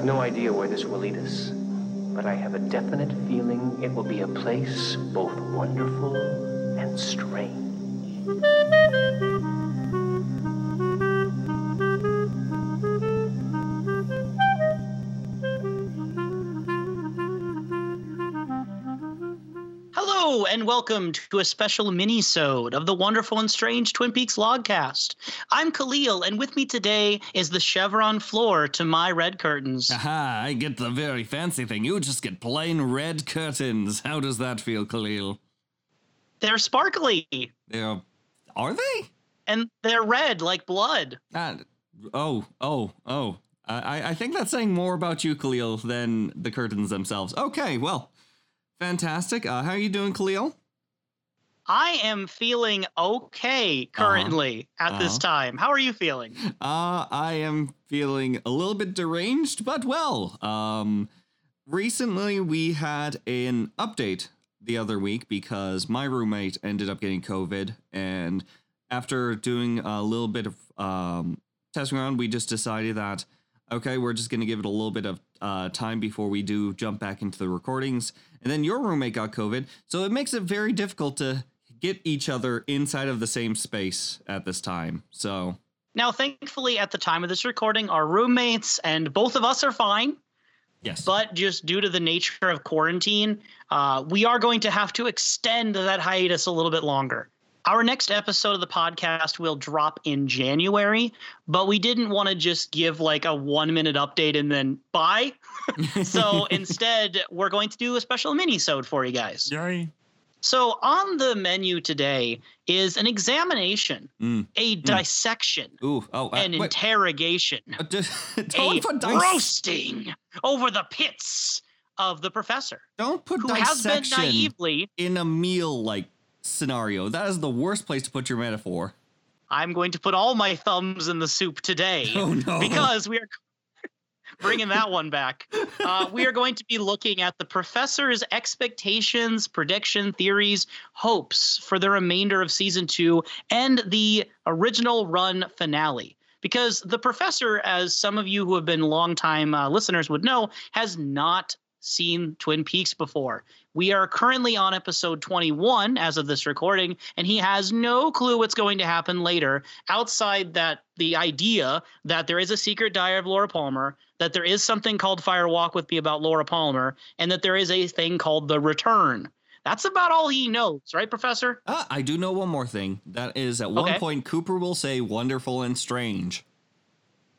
have no idea where this will lead us, but I have a definite feeling it will be a place both wonderful and strange. Welcome to a special mini-sode of the wonderful and strange Twin Peaks logcast. I'm Khalil, and with me today is the chevron floor to my red curtains. Aha, I get the very fancy thing. You just get plain red curtains. How does that feel, Khalil? They're sparkly They're, are they? and they're red like blood. Uh, oh, oh, oh. I, I think that's saying more about you, Khalil, than the curtains themselves. Okay, well, fantastic. Uh, how are you doing, Khalil? I am feeling okay currently at this Uh-huh. time. How are you feeling? Uh, I am feeling a little bit deranged, but well. Um, recently we had an update the other week because my roommate ended up getting COVID, and after doing a little bit of um, testing around, we just decided that okay, we're just gonna give it a little bit of uh, time before we do jump back into the recordings. And then your roommate got COVID, so it makes it very difficult to get each other inside of the same space at this time. So. Now, thankfully, at the time of this recording, our roommates and both of us are fine. Yes. But just due to the nature of quarantine, uh, we are going to have to extend that hiatus a little bit longer. Our next episode of the podcast will drop in January, but we didn't want to just give like a one minute update and then bye. so instead, we're going to do a special mini-sode for you guys. Yay. So on the menu today is an examination, Mm. a dissection, Ooh. Oh. Uh, an wait. interrogation Uh, a roasting over the pits of the professor, Don't put who has been dissection naively. in a meal like scenario. That is the worst place to put your metaphor. I'm going to put all my thumbs in the soup today Oh no. because we are bringing that one back. Uh, we are going to be looking at the professor's expectations, prediction, theories, hopes for the remainder of season two and the original run finale. Because the professor, as some of you who have been longtime uh, listeners would know, has not seen Twin Peaks before. We are currently on episode 21 as of this recording, and he has no clue what's going to happen later outside that the idea that there is a secret diary of Laura Palmer, that there is something called Fire Walk with Me about Laura Palmer, and that there is a thing called The Return. That's about all he knows, right, Professor? Ah, I do know one more thing. That is, at one point, Cooper will say "wonderful and strange."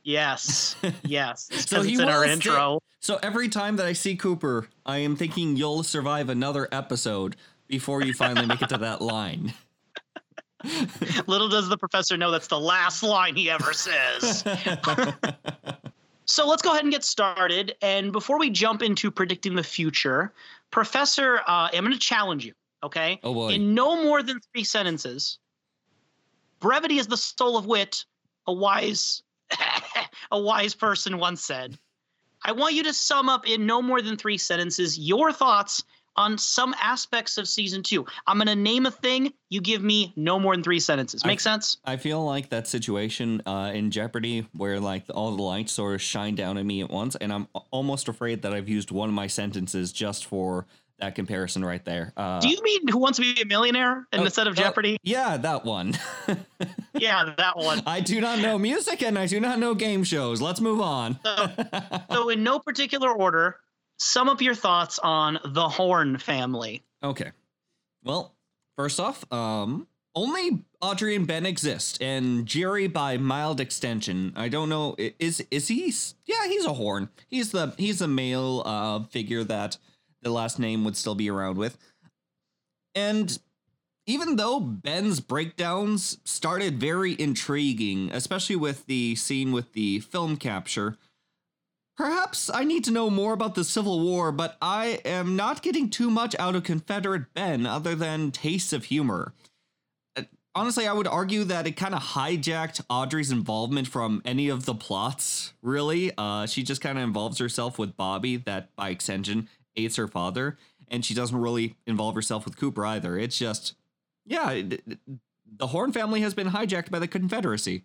Yes, yes. so he it's in our intro. So every time that I see Cooper, I am thinking you'll survive another episode before you finally make it to that line. Little does the professor know that's the last line he ever says. So let's go ahead and get started. And before we jump into predicting the future, Professor, uh, I'm going to challenge you. Okay. Oh, boy. In no more than three sentences, brevity is the soul of wit. A wise, a wise person once said. I want you to sum up in no more than three sentences your thoughts on some aspects of season two. I'm going to name a thing. You give me no more than three sentences. Make sense? I feel like that situation uh, in Jeopardy where like all the lights sort of shine down at me at once, and I'm almost afraid that I've used one of my sentences just for that comparison right there. Uh, Do you mean Who Wants to Be a Millionaire oh, instead of oh, Jeopardy? yeah, that one. Yeah, that one. I do not know music and I do not know game shows. Let's move on. So, so in no particular order, sum up your thoughts on the Horn family. Okay. Well, first off, um, only Audrey and Ben exist, and Jerry by mild extension. I don't know. Is is he? Yeah, he's a horn. He's the he's a male uh figure that the last name would still be around with. And even though Ben's breakdowns started very intriguing, especially with the scene with the film capture, Perhaps I need to know more about the Civil War, but I am not getting too much out of Confederate Ben other than tastes of humor. Uh, Honestly, I would argue that it kind of hijacked Audrey's involvement from any of the plots, really. Uh, she just kind of involves herself with Bobby, that by extension aids her father, and she doesn't really involve herself with Cooper either. It's just, yeah, it- it- the Horn family has been hijacked by the Confederacy.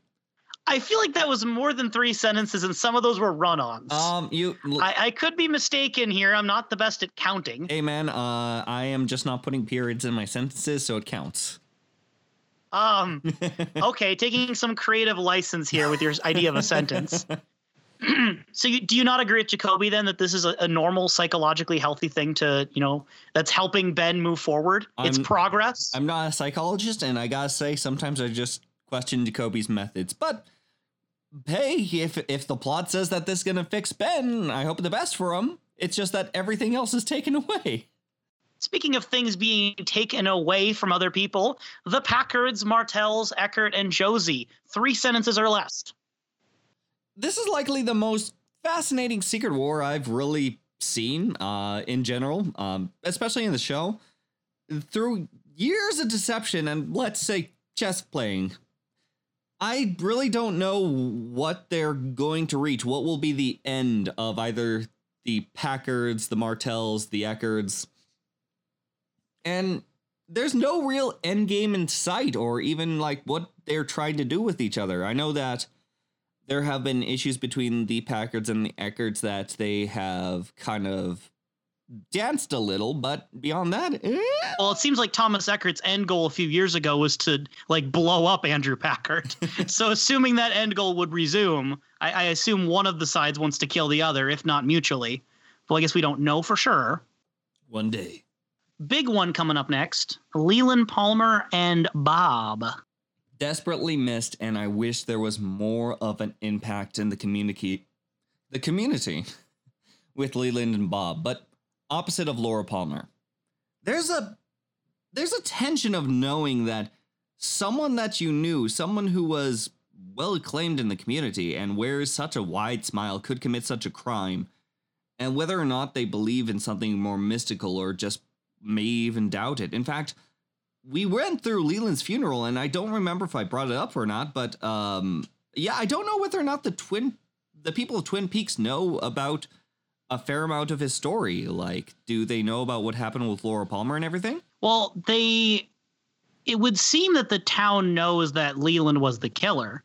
I feel like that was more than three sentences, and some of those were run-ons. Um, you. I, I could be mistaken here. I'm not the best at counting. Hey man, uh, I am just not putting periods in my sentences, so it counts. Um, okay, taking some creative license here with your idea of a sentence. so, you, do you not agree with Jacoby then that this is a, a, normal, psychologically healthy thing to, you know, that's helping Ben move forward? It's I'm- progress. I'm not a psychologist, and I gotta say, sometimes I just question Jacoby's methods. But hey, if if the plot says that this is gonna fix Ben, I hope the best for him. It's just that everything else is taken away. Speaking of things being taken away from other people, the Packards, Martells, Eckhardt, and Josie. Three sentences or less. This is likely the most fascinating secret war I've really seen uh, in general, um, especially in the show. Through years of deception and let's say chess playing, I really don't know what they're going to reach. What will be the end of either the Packards, the Martells, the Eckhardts? And there's no real end game in sight or even like what they're trying to do with each other. I know that there have been issues between the Packards and the Eckhardts that they have kind of danced a little, but beyond that, eh. Well, it seems like Thomas Eckhardt's end goal a few years ago was to like blow up Andrew Packard. so, assuming that end goal would resume, I, I assume one of the sides wants to kill the other, if not mutually. Well, I guess we don't know for sure. one day. Big one coming up next Leland Palmer and Bob. Desperately missed, and I wish there was more of an impact in the community, the community, with Leland and Bob. But opposite of Laura Palmer, there's a there's a tension of knowing that someone that you knew, someone who was well acclaimed in the community and wears such a wide smile, could commit such a crime, and whether or not they believe in something more mystical or just may even doubt it. In fact, we went through Leland's funeral, and I don't remember if I brought it up or not, but um, yeah, I don't know whether or not the twin, the people of Twin Peaks know about a fair amount of his story. Like, do they know about what happened with Laura Palmer and everything? Well, they. It would seem that the town knows that Leland was the killer.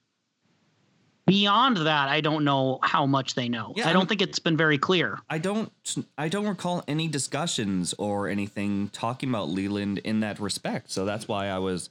Beyond that, I don't know how much they know. Yeah, I don't I'm- think it's been very clear. I don't, I don't recall any discussions or anything talking about Leland in that respect. So that's why I was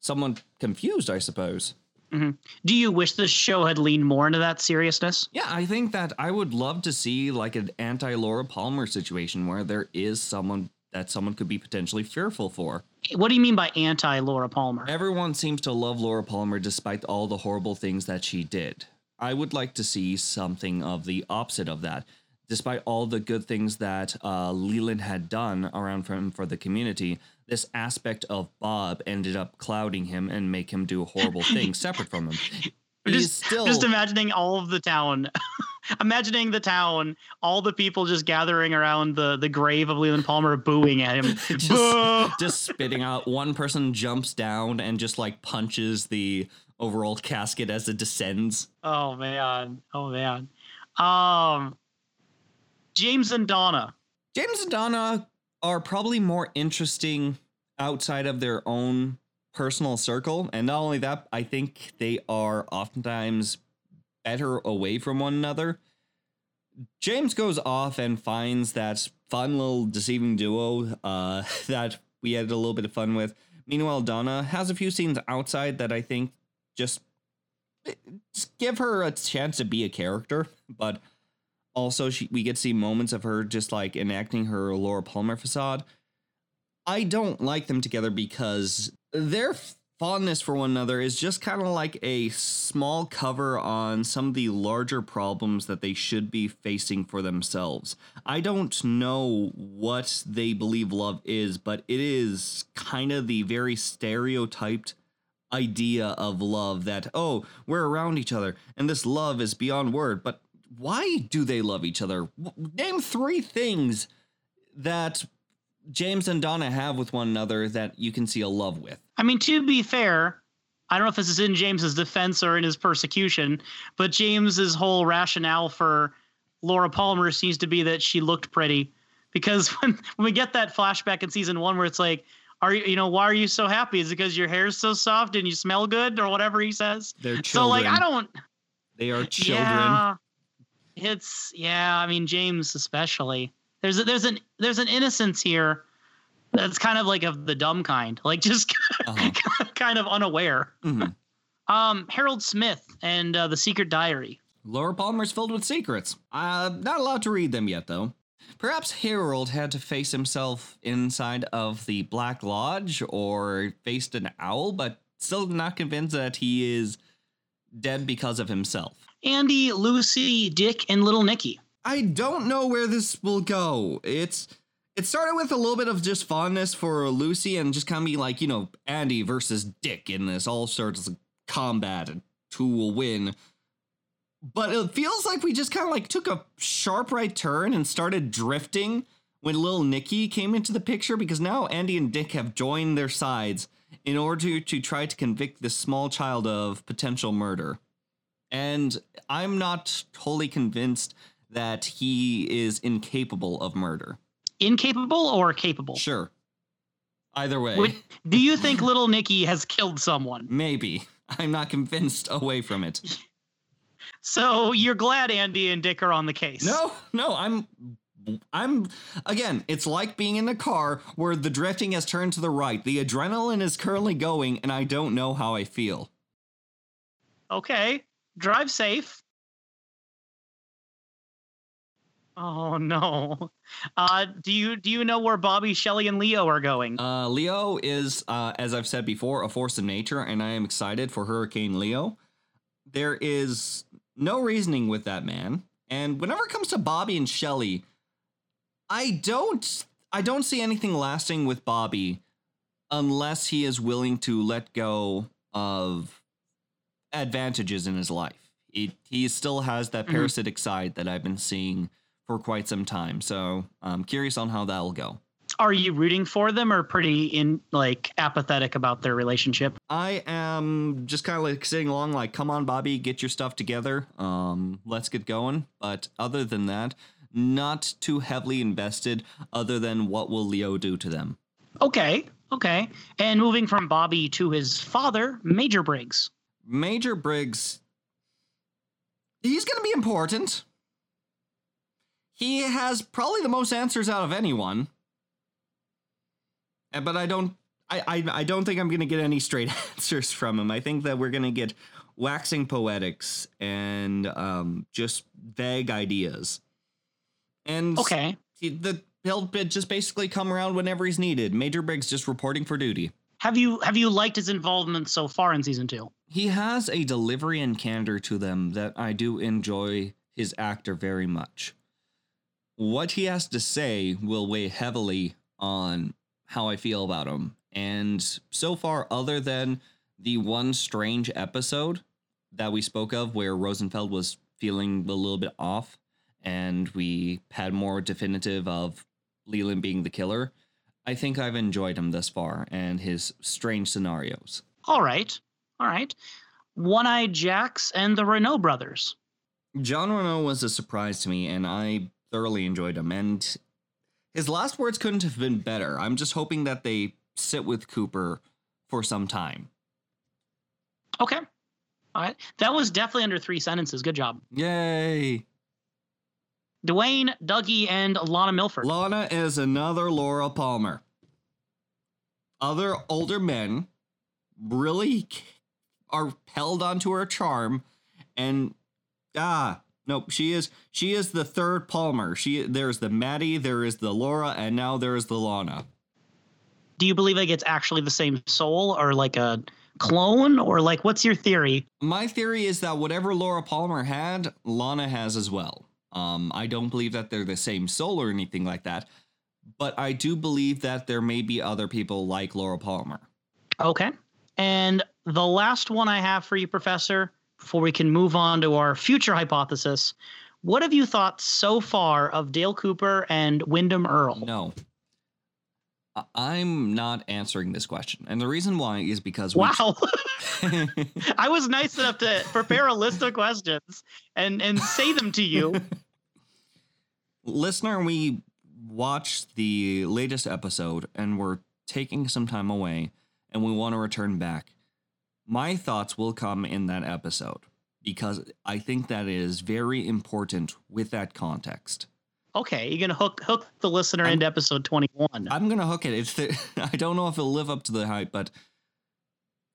somewhat confused, I suppose. Do you wish this show had leaned more into that seriousness? Yeah, I think that I would love to see like an anti Laura Palmer situation where there is someone that someone could be potentially fearful for. What do you mean by anti Laura Palmer? Everyone seems to love Laura Palmer despite all the horrible things that she did. I would like to see something of the opposite of that. Despite all the good things that uh, Leland had done around for him for the community, this aspect of Bob ended up clouding him and make him do horrible things separate from him. He's just, still just imagining all of the town, imagining the town, all the people just gathering around the the grave of Leland Palmer, booing at him. Just, just spitting out. One person jumps down and just like punches the overall casket as it descends. Oh man, oh man. Um, James and Donna. James and Donna are probably more interesting outside of their own personal circle. And not only that, I think they are oftentimes better away from one another. James goes off and finds that fun little deceiving duo uh, that we had a little bit of fun with. Meanwhile, Donna has a few scenes outside that I think just, just give her a chance to be a character, but also she, we get to see moments of her just like enacting her Laura Palmer facade. I don't like them together because their fondness for one another is just kind of like a small cover on some of the larger problems that they should be facing for themselves. I don't know what they believe love is, but it is kind of the very stereotyped idea of love that, oh, we're around each other and this love is beyond word. But why do they love each other? Name three things that James and Donna have with one another that you can see a love with. I mean, to be fair, I don't know if this is in James's defense or in his persecution, but James's whole rationale for Laura Palmer seems to be that she looked pretty. Because when, when we get that flashback in season one where it's like, are you, you know, why are you so happy? Is it because your hair's so soft and you smell good or whatever he says? They're children. So like, I don't. They are children. Yeah, it's yeah. I mean, James especially. There's a, there's an there's an innocence here that's kind of like of the dumb kind, like just Uh-huh. kind of unaware. Mhm. Um, Harold Smith and uh, the Secret Diary. Laura Palmer's filled with secrets. Uh, not allowed to read them yet, though. Perhaps Harold had to face himself inside of the Black Lodge or faced an owl, but still not convinced that he is dead because of himself. Andy, Lucy, Dick, and Little Nicky. I don't know where this will go. It's it started with a little bit of just fondness for Lucy and just kind of be like, you know, Andy versus Dick in this all sorts of combat and who will win. But it feels like we just kind of like took a sharp right turn and started drifting when little Nicky came into the picture because now Andy and Dick have joined their sides in order to, to try to convict this small child of potential murder. And I'm not wholly convinced that he is incapable of murder. Incapable or capable? Sure. Either way, Would- do you think Little Nicky has killed someone? maybe. I'm not convinced away from it. So you're glad Andy and Dick are on the case? No, no, I'm I'm again, it's like being in a car where the drifting has turned to the right. The adrenaline is currently going and I don't know how I feel. Okay. Drive safe. Oh no. Uh do you do you know where Bobby, Shelly, and Leo are going? Uh Leo is uh as I've said before, a force of nature and I am excited for Hurricane Leo. There is no reasoning with that man. And whenever it comes to Bobby and Shelly, I don't I don't see anything lasting with Bobby unless he is willing to let go of advantages in his life. He, he still has that Mhm. parasitic side that I've been seeing for quite some time. So I'm curious on how that'll go. Are you rooting for them or pretty in like apathetic about their relationship? I am just kind of like sitting along, like, come on, Bobby, get your stuff together. Um, let's get going. But other than that, not too heavily invested, other than what will Leo do to them. Okay. Okay. And moving from Bobby to his father, Major Briggs. Major Briggs, he's going to be important. He has probably the most answers out of anyone. Uh, But I don't I, I, I don't think I'm gonna get any straight answers from him. I think that we're gonna get waxing poetics and um, just vague ideas. And Okay. he, the he'll just basically come around whenever he's needed. Major Briggs just reporting for duty. Have you have you liked his involvement so far in season two? He has a delivery and candor to them that I do enjoy his actor very much. What he has to say will weigh heavily on how I feel about him. And so far, other than the one strange episode that we spoke of where Rosenfield was feeling a little bit off and we had more definitive of Leland being the killer, I think I've enjoyed him thus far and his strange scenarios. All right. All right. One Eyed Jacks and the Renault brothers. John Renault was a surprise to me, and I thoroughly enjoyed him. And his last words couldn't have been better. I'm just hoping that they sit with Cooper for some time. Okay. All right. That was definitely under three sentences. Good job. Yay! Dwayne, Dougie, and Lana Milford. Lana is another Laura Palmer. Other older men really are held onto her charm, and ah, nope, she is she is the third Palmer. She there's the Maddie, there is the Laura, and now there is the Lana. Do you believe like it's actually the same soul or like a clone or like what's your theory? My theory is that whatever Laura Palmer had, Lana has as well. Um, I don't believe that they're the same soul or anything like that, but I do believe that there may be other people like Laura Palmer. Okay. And the last one I have for you, Professor, before we can move on to our future hypothesis, what have you thought so far of Dale Cooper and Windom Earle? No. I'm not answering this question. And the reason why is because we- Wow. I was nice enough to prepare a list of questions and and say them to you. listener, we watched the latest episode and we're taking some time away and we want to return back, my thoughts will come in that episode because I think that is very important with that context. Okay, you're gonna hook hook the listener I'm- into episode 21. I'm gonna hook it. It's the, I don't know if it'll live up to the hype, but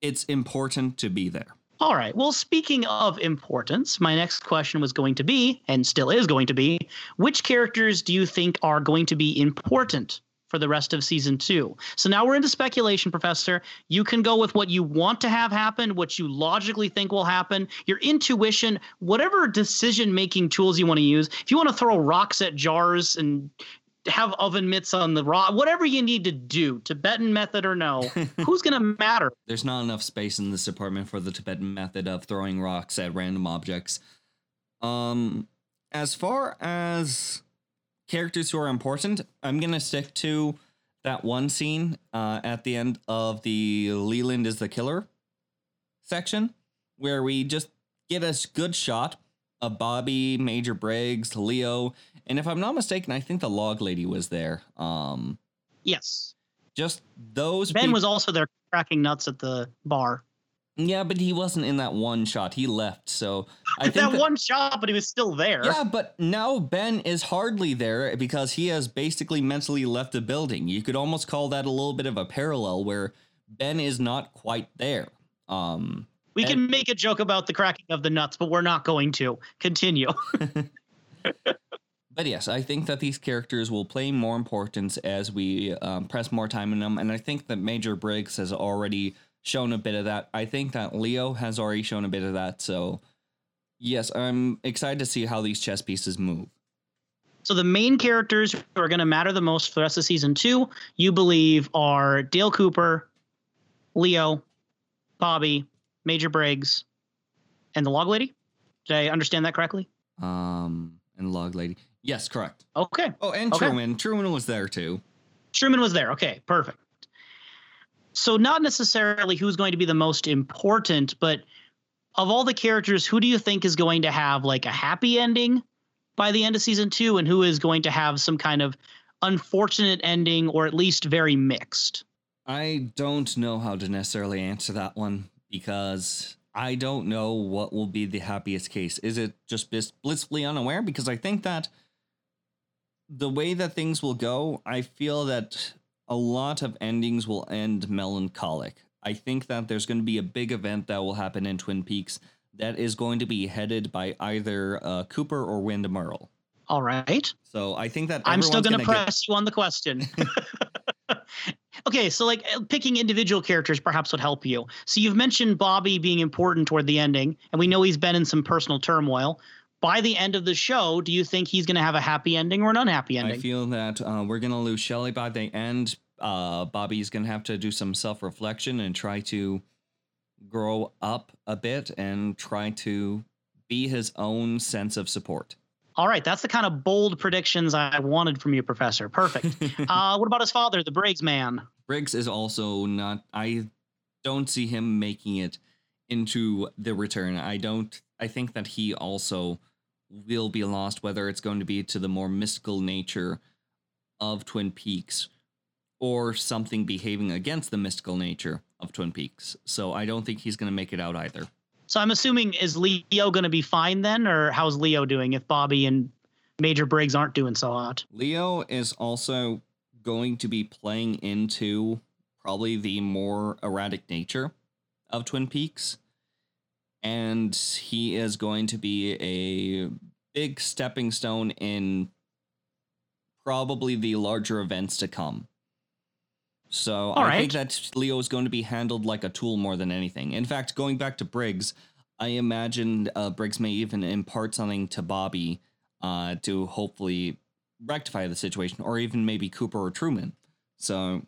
it's important to be there. All right. Well, speaking of importance, my next question was going to be, and still is going to be, which characters do you think are going to be important for the rest of season two? So now we're into speculation, Professor. You can go with what you want to have happen, what you logically think will happen, your intuition, whatever decision making tools you want to use. If you want to throw rocks at jars and have oven mitts on the rock, whatever you need to do, Tibetan method or no, who's going to matter? There's not enough space in this department for the Tibetan method of throwing rocks at random objects. Um, as far as characters who are important, I'm gonna stick to that one scene uh, at the end of the Leland is the killer section, where we just get a good shot of Bobby, Major Briggs, Leo, and if I'm not mistaken, I think the log lady was there. Um, Yes. just those. Ben was also there cracking nuts at the bar. Yeah, but he wasn't in that one shot. He left, so I think that, that- one shot, but he was still there. Yeah, but now Ben is hardly there because he has basically mentally left the building. You could almost call that a little bit of a parallel where Ben is not quite there. Um, we and- can make a joke about the cracking of the nuts, but we're not going to. Continue. but yes, I think that these characters will play more importance as we um, press more time in them, and I think that Major Briggs has already shown a bit of that. I think that Leo has already shown a bit of that. So, yes, I'm excited to see how these chess pieces move. so the main characters who are going to matter the most for the rest of season two, you believe, are Dale Cooper, Leo, Bobby, Major Briggs, and the log lady. Did I understand that correctly? Um, and Log Lady. Yes, correct. Okay. Oh, and Okay. Truman. Truman was there too. Truman was there. Okay, perfect. So not necessarily who's going to be the most important, but of all the characters, who do you think is going to have like a happy ending by the end of season two, and who is going to have some kind of unfortunate ending, or at least very mixed? I don't know how to necessarily answer that one because I don't know what will be the happiest case. Is it just blissfully unaware? Because I think that the way that things will go, I feel that a lot of endings will end melancholic. I think that there's going to be a big event that will happen in Twin Peaks that is going to be headed by either uh, Cooper or Windom Earle. All right. So I think that I'm still going to gonna get- press you on the question. okay, so like uh, picking individual characters perhaps would help you. So you've mentioned Bobby being important toward the ending, and we know he's been in some personal turmoil. By the end of the show, do you think he's going to have a happy ending or an unhappy ending? I feel that uh, we're gonna lose Shelly by the end. Uh, Bobby's gonna have to do some self reflection and try to grow up a bit and try to be his own sense of support. All right, that's the kind of bold predictions I wanted from you, Professor. Perfect. uh, what about his father, the Briggs man? Briggs is also not. I don't see him making it into the return. I don't. I think that he also will be lost, whether it's going to be to the more mystical nature of Twin Peaks or something behaving against the mystical nature of Twin Peaks. So I don't think he's going to make it out either. So I'm assuming is Leo going to be fine then, or how's Leo doing if Bobby and Major Briggs aren't doing so hot? Leo is also going to be playing into probably the more erratic nature of Twin Peaks. And he is going to be a big stepping stone in probably the larger events to come. So All I think that Leo is going to be handled like a tool more than anything. In fact, going back to Briggs, I imagine uh, Briggs may even impart something to Bobby uh, to hopefully rectify the situation, or even maybe Cooper or Truman. So,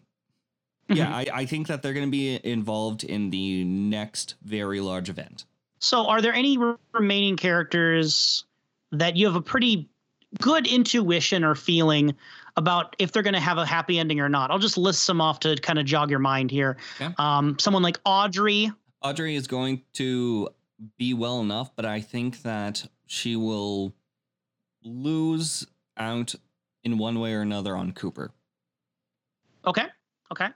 yeah, I, I think that they're going to be involved in the next very large event. So, are there any re- remaining characters that you have a pretty good intuition or feeling about if they're going to have a happy ending or not? I'll just list some off to kind of jog your mind here. Okay. Um, someone like Audrey. Audrey is going to be well enough, but I think that she will lose out in one way or another on Cooper. Okay. Okay.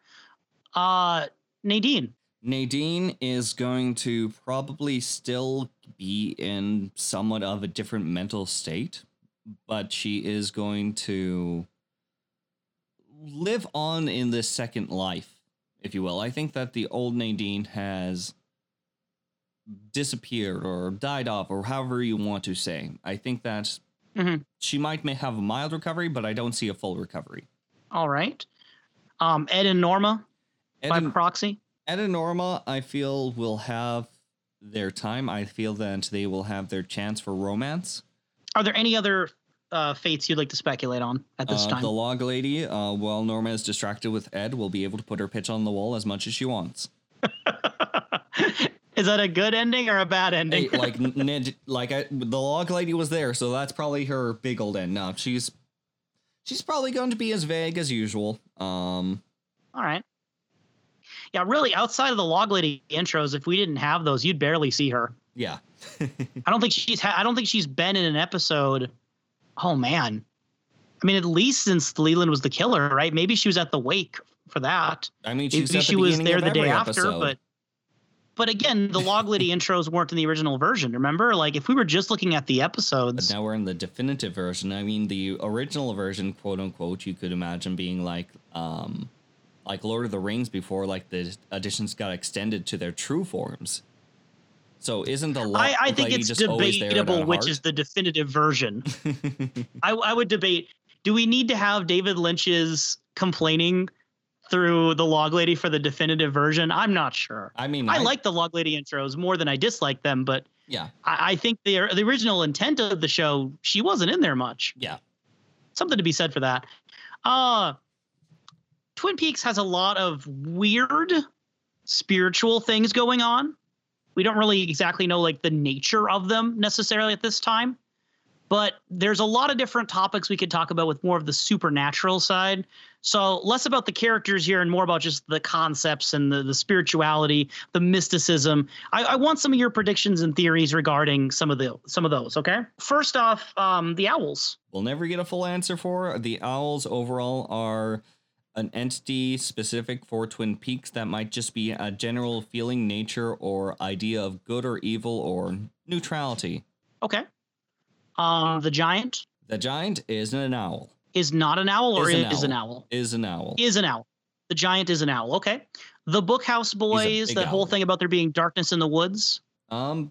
Uh, Nadine. Nadine is going to probably still be in somewhat of a different mental state, but she is going to live on in this second life, if you will. I think that the old Nadine has disappeared or died off, or however you want to say. I think that Mhm. she might may have a mild recovery, but I don't see a full recovery. All right. Um, Ed and Norma Ed by and- proxy. Ed and Norma, I feel, will have their time. I feel that they will have their chance for romance. Are there any other uh, fates you'd like to speculate on at this Uh, time? the log lady, uh, while Norma is distracted with Ed, will be able to put her pitch on the wall as much as she wants. Is that a good ending or a bad ending? Hey, like like I, the log lady was there, so that's probably her big old end. No, she's she's probably going to be as vague as usual. Um, All right. Yeah, really, outside of the log lady intros, if we didn't have those, you'd barely see her. yeah, I don't think she's. Ha- I don't think she's been in an episode. Oh man, I mean, at least since Leland was the killer, right? Maybe she was at the wake for that. I mean, Maybe she's at she the was there the day every after, but but again, the log lady intros weren't in the original version. Remember, like if we were just looking at the But episodes, now we're in the definitive version. I mean, the original version, quote unquote, you could imagine being like, um, like Lord of the Rings before like the editions got extended to their true forms. So isn't the lo- I, I think it's just always there at debatable which is the definitive version. I, I would debate: Do we need to have David Lynch's complaining through the log lady for the definitive version? I'm not sure. I mean, I like the log lady intros more than I dislike them, but yeah, I, I think the the original intent of the show, she wasn't in there much. yeah. Something to be said for that. Uh Twin Peaks has a lot of weird spiritual things going on. We don't really exactly know like the nature of them necessarily at this time. But there's a lot of different topics we could talk about with more of the supernatural side. So less about the characters here and more about just the concepts and the, the spirituality, the mysticism. I, I want some of your predictions and theories regarding some of the some of those. Okay. First off, um, the owls. We'll never get a full answer for. The owls overall are an entity specific for Twin Peaks that might just be a general feeling, nature, or idea of good or evil or neutrality. Okay. Um, the giant The giant isn't an owl. is not an owl or Is is, an an owl. owl. Is an owl. Is an owl. The giant is an owl. Okay. The Bookhouse Boys. That whole thing about there being darkness in the woods. Um,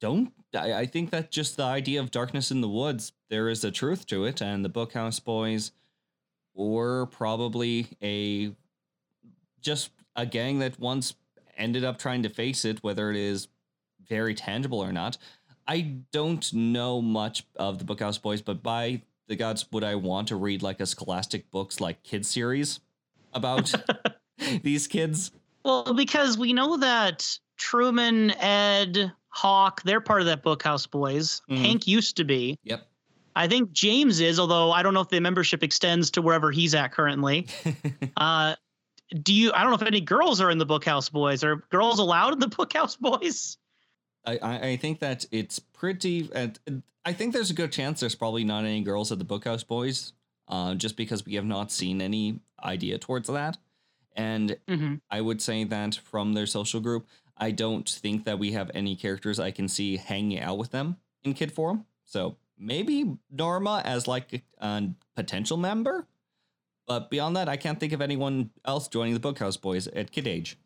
don't I, I think that just the idea of darkness in the woods, there is a truth to it, and the Bookhouse Boys were probably a just a gang that once ended up trying to face it, whether it is very tangible or not. I don't know much of the Bookhouse Boys, but by the gods, would I want to read like a scholastic books like kids series about these kids? Well, because we know that Truman, Ed, Hawk, they're part of that Bookhouse Boys. Mhm. Hank used to be. Yep. I think James is, although I don't know if the membership extends to wherever he's at currently. Uh, do you? I don't know if any girls are in the Bookhouse Boys. Are girls allowed in the Bookhouse Boys? I, I think that it's pretty. Uh, I think there's a good chance there's probably not any girls at the Bookhouse Boys, uh, just because we have not seen any idea towards that. And Mm-hmm. I would say that from their social group, I don't think that we have any characters I can see hanging out with them in kid form. So maybe Norma as like a, a potential member, but beyond that, I can't think of anyone else joining the Bookhouse Boys at kid age.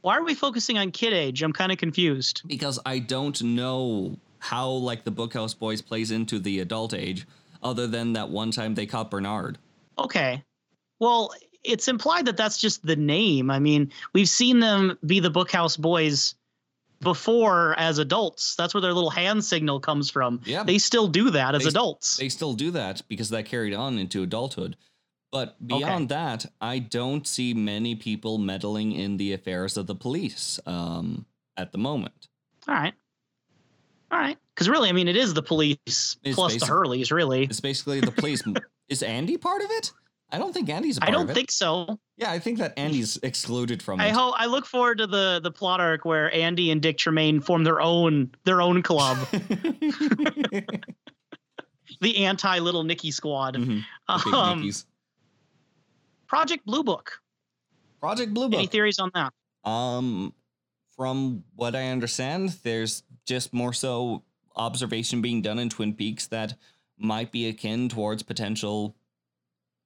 Why are we focusing on kid age? I'm kind of confused. because I don't know how like the Bookhouse Boys plays into the adult age, other than that one time they caught Bernard. Okay. Well, it's implied that that's just the name. I mean, we've seen them be the Bookhouse Boys before as adults. That's where their little hand signal comes from. Yeah. They still do that as They- adults. They still do that because that carried on into adulthood. But beyond that, I don't see many people meddling in the affairs of the police um, at the moment. All right. All right. Because really, I mean, it is the police It's plus the Hurleys, really. It's basically the police. is Andy part of it? I don't think Andy's a I part don't of it. think so. Yeah, I think that Andy's excluded from I it. hope I look forward to the the plot arc where Andy and Dick Tremayne form their own their own club, the anti Little Nicky Squad. Mhm, big Um. Project Blue Book. Project Blue Book. Any theories on that? Um, from what I understand, there's just more so observation being done in Twin Peaks that might be akin towards potential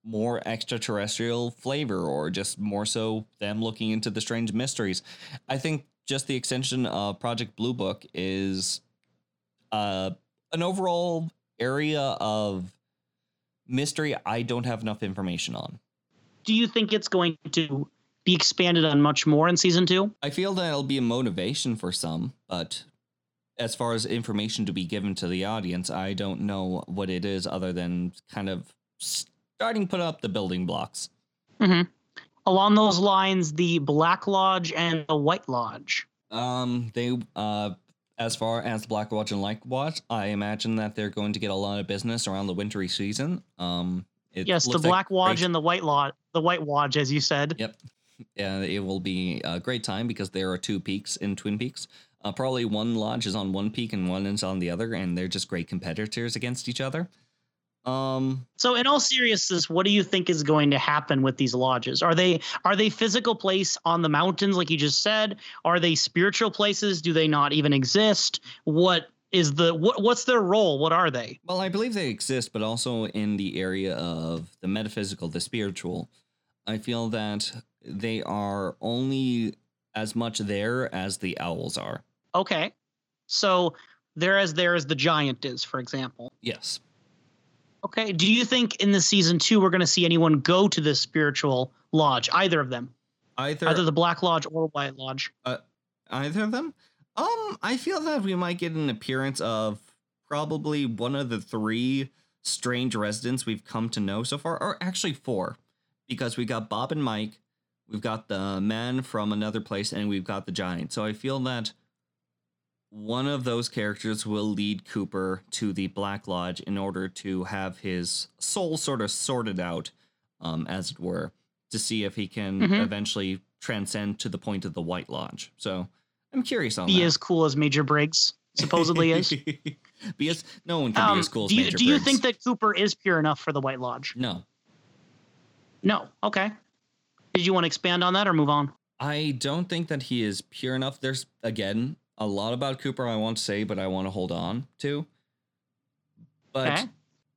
more extraterrestrial flavor or just more so them looking into the strange mysteries. I think just the extension of Project Blue Book is uh an overall area of mystery I don't have enough information on. Do you think it's going to be expanded on much more in season two? I feel that it'll be a motivation for some, but as far as information to be given to the audience, I don't know what it is other than kind of starting to put up the building blocks. Mm-hmm. Along those lines, the Black Lodge and the White Lodge. Um, they uh, as far as the Black Lodge and White Lodge, I imagine that they're going to get a lot of business around the wintry season. Um, yes, the Black like Lodge great... and the White Lodge, the White Lodge, as you said. Yep. Yeah, it will be a great time because there are two peaks in Twin Peaks. Uh, probably one lodge is on one peak and one is on the other, and they're just great competitors against each other. Um, so in all seriousness, what do you think is going to happen with these lodges? Are they are they physical place on the mountains like you just said? Are they spiritual places? Do they not even exist? What is the what what's their role? What are they? Well, I believe they exist, but also in the area of the metaphysical, the spiritual. I feel that they are only as much there as the owls are. Okay. So they're as there as the giant is, for example. Yes. Okay. Do you think in the season two we're going to see anyone go to this spiritual lodge? Either of them. Either either the Black Lodge or White Lodge. Uh, either of them. Um, I feel that we might get an appearance of probably one of the three strange residents we've come to know so far, or actually four, because we got Bob and Mike, we've got the man from another place, and we've got the giant. So I feel that one of those characters will lead Cooper to the Black Lodge in order to have his soul sort of sorted out, um, as it were, to see if he can mm-hmm. eventually transcend to the point of the White Lodge. So I'm curious on be that. as cool as Major Briggs supposedly is. be as no one can um, be as cool do as you, Major Do Briggs. you think that Cooper is pure enough for the White Lodge? No. No. Okay. Did you want to expand on that or move on? I don't think that he is pure enough. There's again a lot about Cooper I won't say, but I want to hold on to. But okay.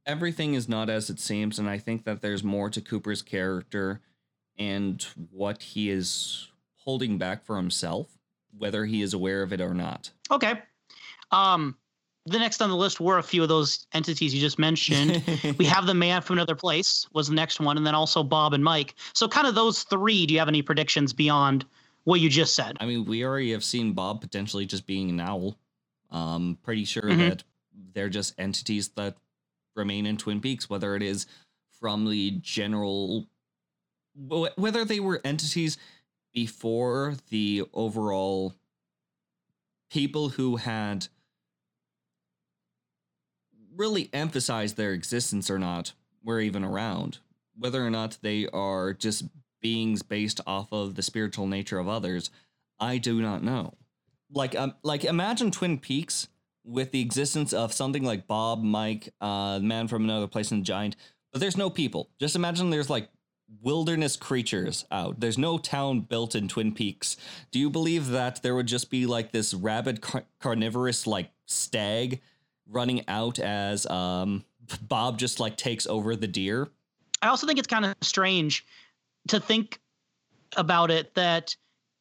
everything is not as it seems, and I think that there's more to Cooper's character and what he is holding back for himself, whether he is aware of it or not. Okay. Um, the next on the list were a few of those entities you just mentioned. we have the man from another place was the next one, and then also Bob and Mike. So, kind of those three. Do you have any predictions beyond what you just said. I mean, we already have seen Bob potentially just being an owl. Um, pretty sure mm-hmm. that they're just entities that remain in Twin Peaks, whether it is from the general, whether they were entities before the overall people who had really emphasized their existence or not were even around. Whether or not they are just beings based off of the spiritual nature of others, I do not know. Like um, like imagine Twin Peaks with the existence of something like Bob, Mike, uh, Man from Another Place, and Giant, but there's no people. Just imagine there's like wilderness creatures out. There's no town built in Twin Peaks. Do you believe that there would just be like this rabid car- carnivorous like stag running out as um Bob just like takes over the deer? I also think it's kind of strange to think about it that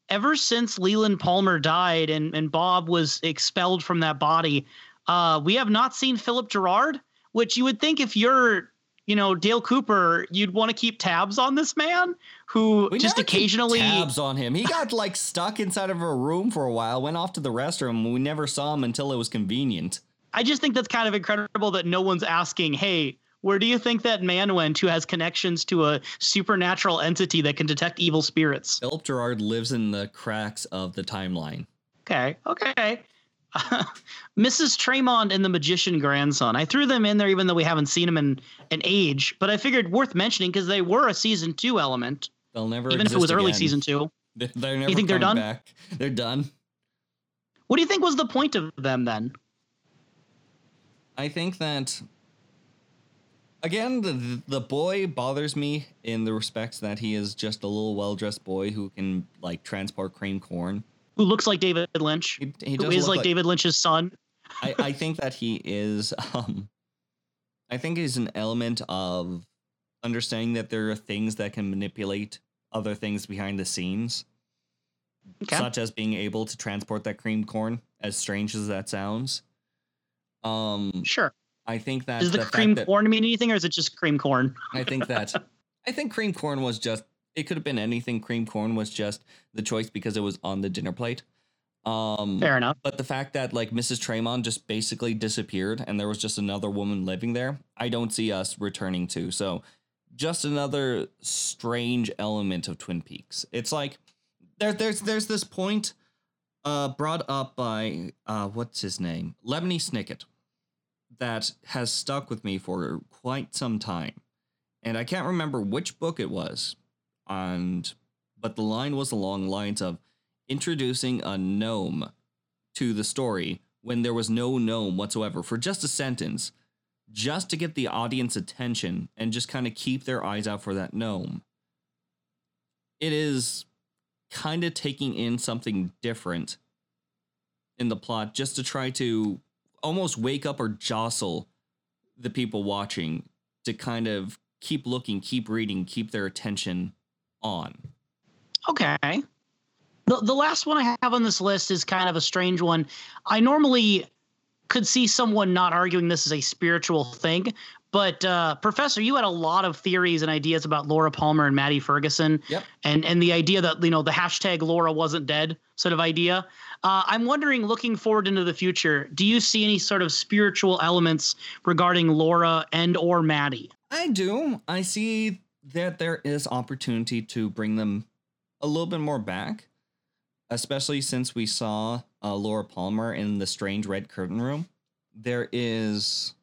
ever since Leland Palmer died and, and Bob was expelled from that body, uh, we have not seen Philip Gerard, which you would think if you're, you know, Dale Cooper, you'd want to keep tabs on this man who we just occasionally tabs on him. He got like stuck inside of a room for a while, went off to the restroom. We never saw him until it was convenient. I just think that's kind of incredible that no one's asking, hey, where do you think that man went who has connections to a supernatural entity that can detect evil spirits? Philip Gerard lives in the cracks of the timeline. Okay, okay. Uh, Mrs. Tremond and the magician grandson. I threw them in there even though we haven't seen them in an age, but I figured worth mentioning because they were a season two element. They'll never even if it was again. early season two. They're, they're never. You think they're done? Back. They're done. What do you think was the point of them then? I think that Again, the the boy bothers me in the respects that he is just a little well dressed boy who can like transport cream corn. Who looks like David Lynch? He, he Who is look like, David Lynch's son? I, I think that he is um I think he's an element of understanding that there are things that can manipulate other things behind the scenes. Okay. Such as being able to transport that cream corn, as strange as that sounds. Um Sure. I think that Does the, fact cream that- corn mean anything, or is it just cream corn? I think that I think cream corn was just it could have been anything. Cream corn was just the choice because it was on the dinner plate. Um Fair enough. but the fact that like Mrs. Tremond just basically disappeared and there was just another woman living there, I don't see us returning to. So just another strange element of Twin Peaks. It's like there there's there's this point uh brought up by uh what's his name? Lemony Snicket that has stuck with me for quite some time. And I can't remember which book it was. And but the line was along lines of introducing a gnome to the story when there was no gnome whatsoever for just a sentence, just to get the audience attention and just kind of keep their eyes out for that gnome. It is kind of taking in something different in the plot just to try to almost wake up or jostle the people watching to kind of keep looking, keep reading, keep their attention on. Okay. The the last one I have on this list is kind of a strange one. I normally could see someone not arguing this is a spiritual thing, but uh, Professor, you had a lot of theories and ideas about Laura Palmer and Maddie Ferguson, Yep. and and the idea that you know the hashtag Laura wasn't dead sort of idea. Uh, I'm wondering, looking forward into the future, do you see any sort of spiritual elements regarding Laura and or Maddie? I do. I see that there is opportunity to bring them a little bit more back, especially since we saw uh, Laura Palmer in the strange red curtain room. There is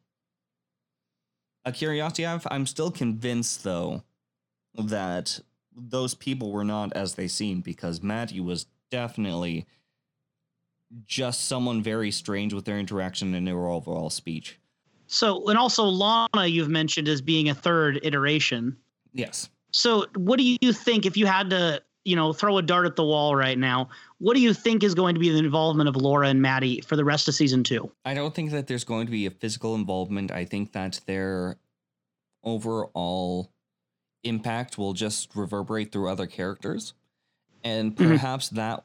a curiosity. I've, I'm still convinced, though, that those people were not as they seemed because Maddie was definitely just someone very strange with their interaction and their overall speech. So, and also Lana, you've mentioned as being a third iteration. Yes. So, what do you think if you had to, you know, throw a dart at the wall right now? What do you think is going to be the involvement of Laura and Maddie for the rest of season two? I don't think that there's going to be a physical involvement. I think that their overall impact will just reverberate through other characters. And Mhm. perhaps that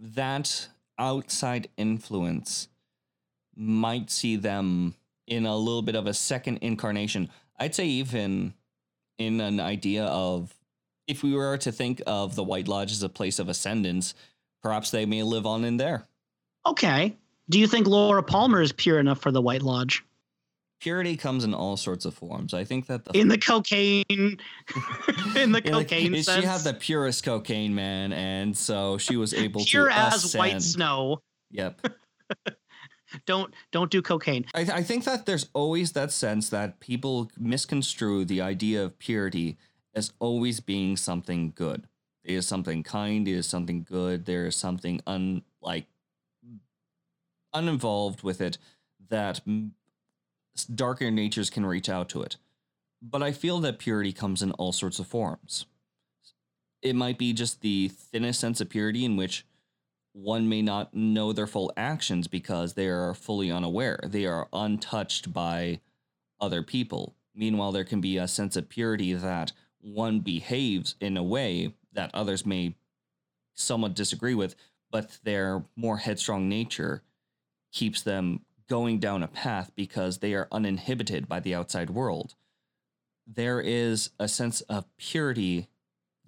that outside influence might see them in a little bit of a second incarnation. I'd say even in an idea of if we were to think of the White Lodge as a place of ascendance, perhaps they may live on in there. Okay. Do you think Laura Palmer is pure enough for the White Lodge? Purity comes in all sorts of forms. I think that the In the cocaine, in the in the- cocaine she had the purest cocaine, man, and so she was able pure to as white snow. Yep. Don't don't do cocaine. I, I think that there's always that sense that people misconstrue the idea of purity as always being something good. It is something kind. It is something good. There is something unlike uninvolved with it that darker natures can reach out to it. But I feel that purity comes in all sorts of forms. It might be just the thinnest sense of purity in which one may not know their full actions because they are fully unaware. They are untouched by other people. Meanwhile, there can be a sense of purity that one behaves in a way that others may somewhat disagree with, but their more headstrong nature keeps them going down a path because they are uninhibited by the outside world. There is a sense of purity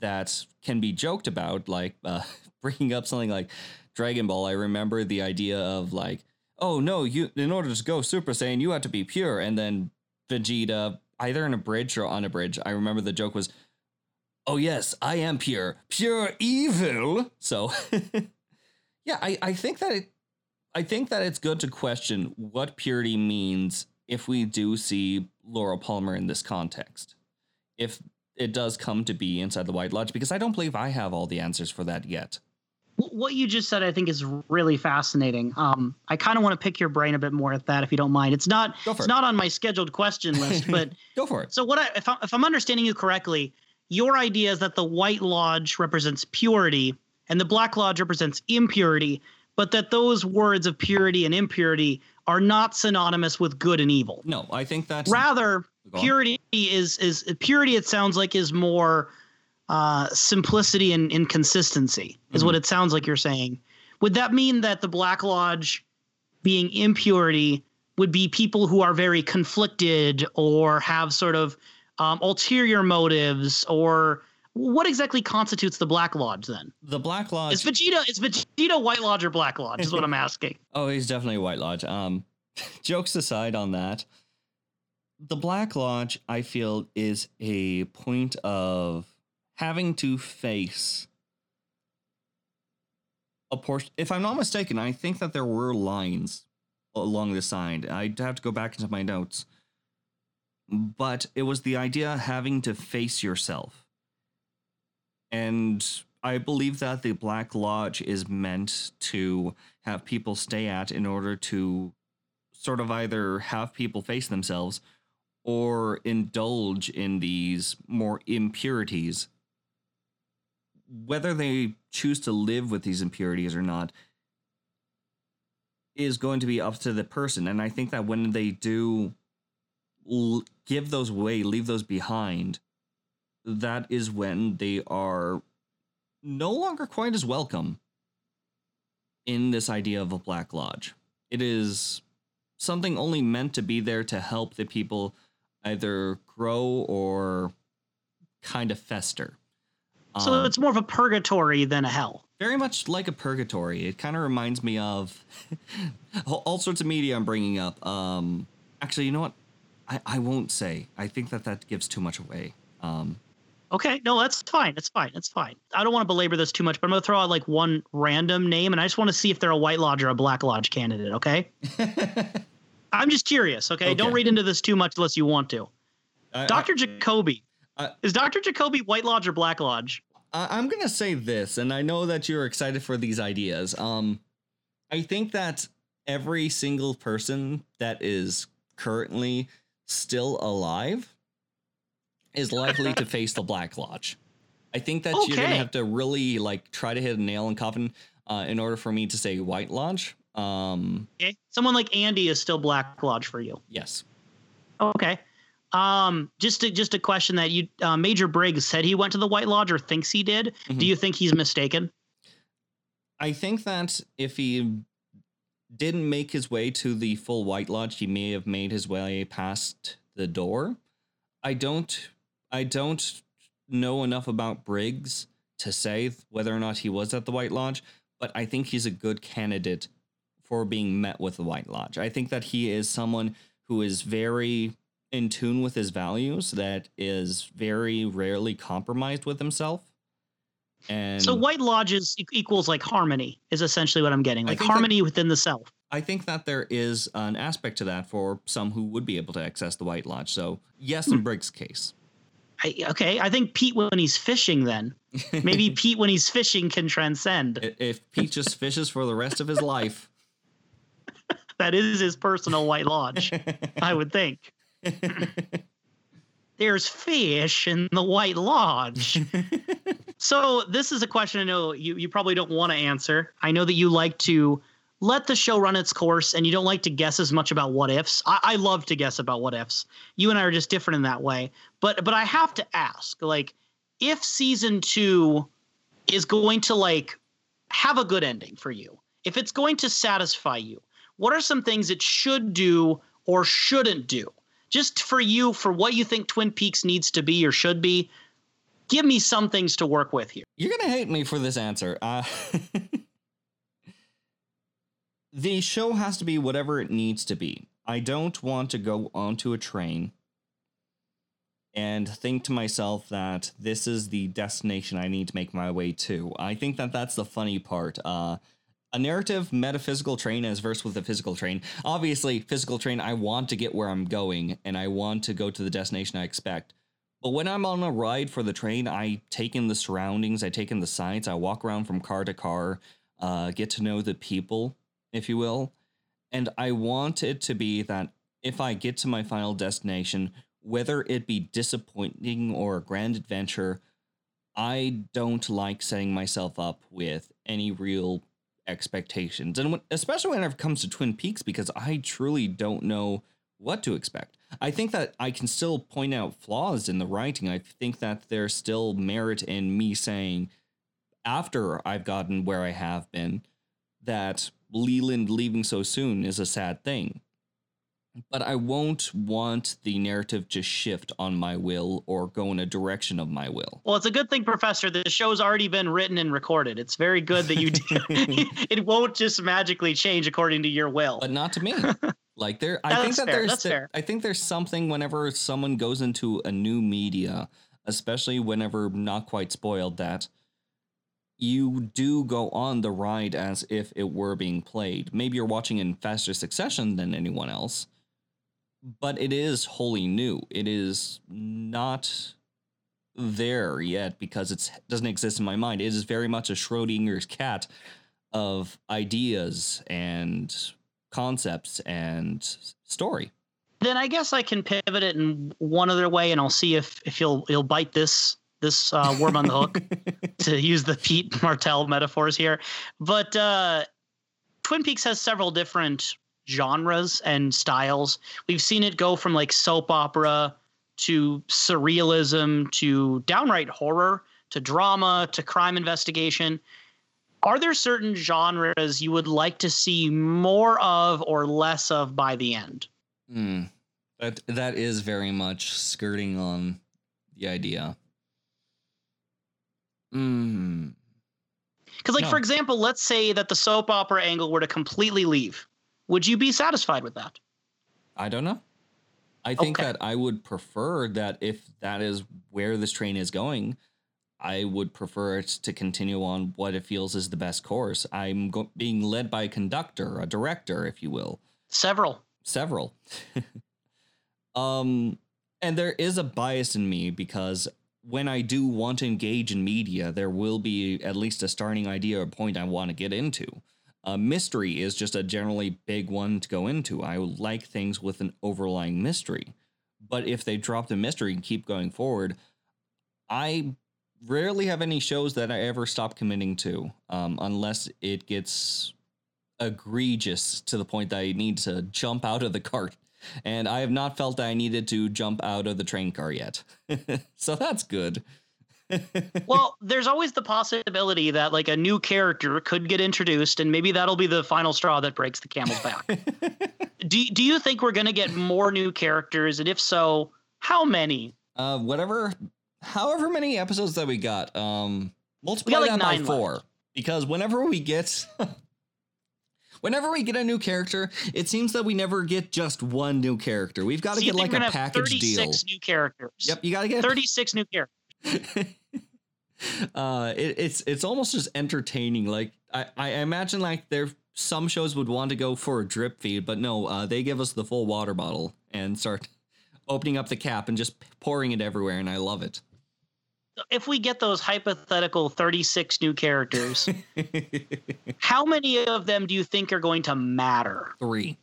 that can be joked about, like uh, bringing up something like Dragon Ball. I remember the idea of like, oh no, you in order to go Super Saiyan, you have to be pure, and then Vegeta, either in a bridge or on a bridge. I remember the joke was, "Oh yes, I am pure, pure evil." So, yeah, I I think that it, I think that it's good to question what purity means if we do see Laura Palmer in this context. If it does come to be inside the White Lodge, because I don't believe I have all the answers for that yet. what you just said, I think, is really fascinating. Um, I kind of want to pick your brain a bit more at that, if you don't mind. It's not it's it. not on my scheduled question list, but go for it. So, what I, if, I, if I'm understanding you correctly, your idea is that the White Lodge represents purity and the Black Lodge represents impurity, but that those words of purity and impurity are not synonymous with good and evil. No, I think that's rather purity is is purity. It sounds like is more uh, simplicity and inconsistency is mm-hmm. what it sounds like you're saying. Would that mean that the Black Lodge being impurity would be people who are very conflicted or have sort of um, ulterior motives or what exactly constitutes the Black Lodge then? The Black Lodge is Vegeta. Is Vegeta White Lodge or Black Lodge? Is what I'm asking. oh, he's definitely White Lodge. Um, jokes aside on that, the Black Lodge I feel is a point of having to face a portion. If I'm not mistaken, I think that there were lines along the side. I'd have to go back into my notes. But it was the idea having to face yourself. And I believe that the Black Lodge is meant to have people stay at in order to sort of either have people face themselves or indulge in these more impurities whether they choose to live with these impurities or not is going to be up to the person. And I think that when they do give those away, leave those behind, that is when they are no longer quite as welcome in this idea of a Black Lodge. It is something only meant to be there to help the people either grow or kind of fester. So um, it's more of a purgatory than a hell. Very much like a purgatory. It kind of reminds me of all sorts of media I'm bringing up. Um, actually, you know what? I, I won't say. I think that that gives too much away. Um, okay, no, that's fine. It's fine. It's fine. I don't want to belabor this too much, but I'm gonna throw out like one random name, and I just want to see if they're a White Lodge or a Black Lodge candidate. Okay. I'm just curious. Okay? okay? don't read into this too much unless you want to. Doctor Jacoby uh, is Dr. Jacoby White Lodge or Black Lodge? I'm gonna say this, and I know that you're excited for these ideas. Um, I think that every single person that is currently still alive is likely to face the Black Lodge. I think that okay. you're gonna have to really like try to hit a nail in coffin uh, in order for me to say White Lodge. Um, okay. Someone like Andy is still Black Lodge for you. Yes. Okay. Um, just a, just a question that you uh, Major Briggs said he went to the White Lodge or thinks he did. Mm-hmm. Do you think he's mistaken? I think that if he didn't make his way to the full White Lodge, he may have made his way past the door. I don't I don't know enough about Briggs to say whether or not he was at the White Lodge, but I think he's a good candidate for being met with the White Lodge. I think that he is someone who is very in tune with his values that is very rarely compromised with himself. And so White Lodges equals like harmony is essentially what I'm getting, like harmony that, within the self. I think that there is an aspect to that for some who would be able to access the White Lodge. So yes, in hmm. Briggs' case. I, okay, I think Pete when he's fishing, then maybe Pete when he's fishing can transcend. If Pete just fishes for the rest of his life, that is his personal White Lodge, I would think. There's fish in the White Lodge. so this is a question I know you, you probably don't want to answer. I know that you like to let the show run its course and you don't like to guess as much about what ifs. I, I love to guess about what ifs. You and I are just different in that way. But but I have to ask, like, if season two is going to like have a good ending for you, if it's going to satisfy you, what are some things it should do or shouldn't do? just for you, for what you think Twin Peaks needs to be or should be, give me some things to work with here. You're gonna hate me for this answer. Uh, the show has to be whatever it needs to be. I don't want to go onto a train and think to myself that this is the destination I need to make my way to. I think that that's the funny part. Uh, a narrative metaphysical train as versed with a physical train. Obviously, physical train, I want to get where I'm going and I want to go to the destination I expect. But when I'm on a ride for the train, I take in the surroundings, I take in the sights, I walk around from car to car, uh, get to know the people, if you will. And I want it to be that if I get to my final destination, whether it be disappointing or a grand adventure, I don't like setting myself up with any real expectations. And when, especially when it comes to Twin Peaks, because I truly don't know what to expect. I think that I can still point out flaws in the writing. I think that there's still merit in me saying, after I've gotten where I have been, that Leland leaving so soon is a sad thing. But I won't want the narrative to shift on my will or go in a direction of my will. Well, it's a good thing, Professor. The show's already been written and recorded. It's very good that you. it won't just magically change according to your will. But not to me. Like there, I think that fair. there's That's th- fair. I think there's something whenever someone goes into a new media, especially whenever not quite spoiled, that you do go on the ride as if it were being played. Maybe you're watching in faster succession than anyone else, but it is wholly new. It is not there yet because it doesn't exist in my mind. It is very much a Schrodinger's cat of ideas and concepts and story. then I guess I can pivot it in one other way, and I'll see if if you'll you'll bite this this uh, worm on the hook to use the Pete Martell metaphors here. But uh, Twin Peaks has several different genres and styles. We've seen it go from like soap opera to surrealism to downright horror to drama to crime investigation. Are there certain genres you would like to see more of or less of by the end? Hmm. That that is very much skirting on the idea. Hmm. Because, like, No. for example, let's say that the soap opera angle were to completely leave. Would you be satisfied with that? I don't know. I think Okay. that I would prefer that if that is where this train is going, I would prefer it to continue on what it feels is the best course. I'm go- being led by a conductor, a director, if you will. Several. several. um, and there is a bias in me because when I do want to engage in media, there will be at least a starting idea or point I want to get into. Uh, mystery is just a generally big one to go into. I like things with an overlying mystery. But if they drop the mystery and keep going forward, I rarely have any shows that I ever stop committing to, um, unless it gets egregious to the point that I need to jump out of the cart. And I have not felt that I needed to jump out of the train car yet. so that's good. Well, there's always the possibility that, like, a new character could get introduced, and maybe that'll be the final straw that breaks the camel's back. do, do you think we're going to get more new characters? And if so, how many? uh, whatever, however many episodes that we got, um, multiply like, that by four. left. Because whenever we get, whenever we get a new character, it seems that we never get just one new character. We've got to So get like a gonna package deal. 36 new characters. Yep, you got to get 36 new characters. Uh it, it's it's almost just entertaining like i i imagine like there some shows would want to go for a drip feed but no uh they give us the full water bottle and start opening up the cap and just pouring it everywhere and i love it If we get those hypothetical 36 new characters, how many of them do you think are going to matter? three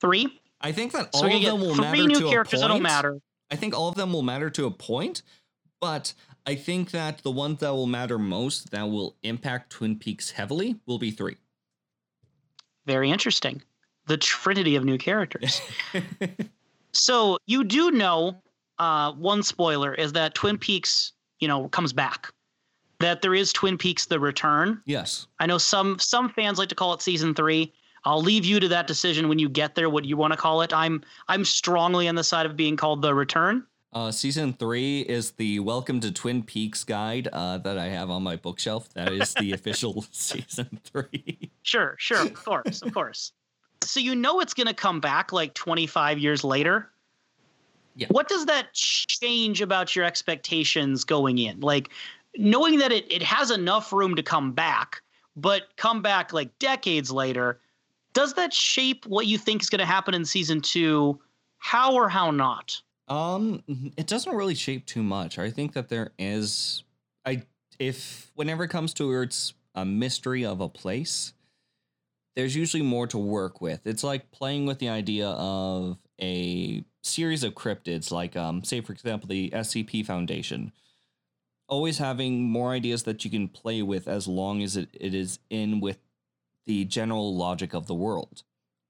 Three? i think that all you of them will three matter new to characters a that'll point matter. i think all of them will matter to a point but i think that the ones that will matter most that will impact twin peaks heavily will be three Very interesting. The trinity of new characters. so you do know uh, one spoiler is that Twin Peaks, you know, comes back. That there is Twin Peaks: The Return. yes I know some some fans like to call it season three. I'll leave you to that decision when you get there. What you want to call it? I'm I'm strongly on the side of being called The Return. Uh, season three is the Welcome to Twin Peaks guide uh, that I have on my bookshelf. That is the official season three. Sure, sure, of course, of course. So you know it's going to come back like 25 years later. Yeah. What does that change about your expectations going in? Like knowing that it, it has enough room to come back, but come back like decades later, does that shape what you think is going to happen in season two? How or how not? Um, it doesn't really shape too much. I think that there is, I if whenever it comes to where it's a mystery of a place, there's usually more to work with. It's like playing with the idea of a series of cryptids, like um, say for example the SCP Foundation. Always having more ideas that you can play with as long as it, it is in with the general logic of the world.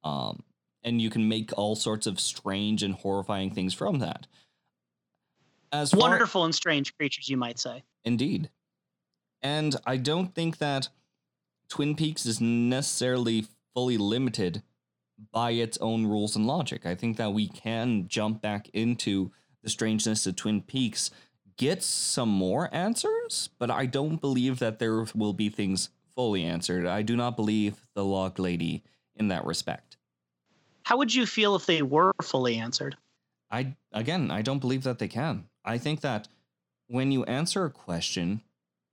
Um, and you can make all sorts of strange and horrifying things from that. As wonderful and strange creatures, you might say. Indeed. And I don't think that Twin Peaks is necessarily fully limited by its own rules and logic. I think that we can jump back into the strangeness of Twin Peaks, get some more answers, but I don't believe that there will be things fully answered. I do not believe the Log Lady in that respect. How would you feel if they were fully answered? I again, I don't believe that they can. I think that when you answer a question,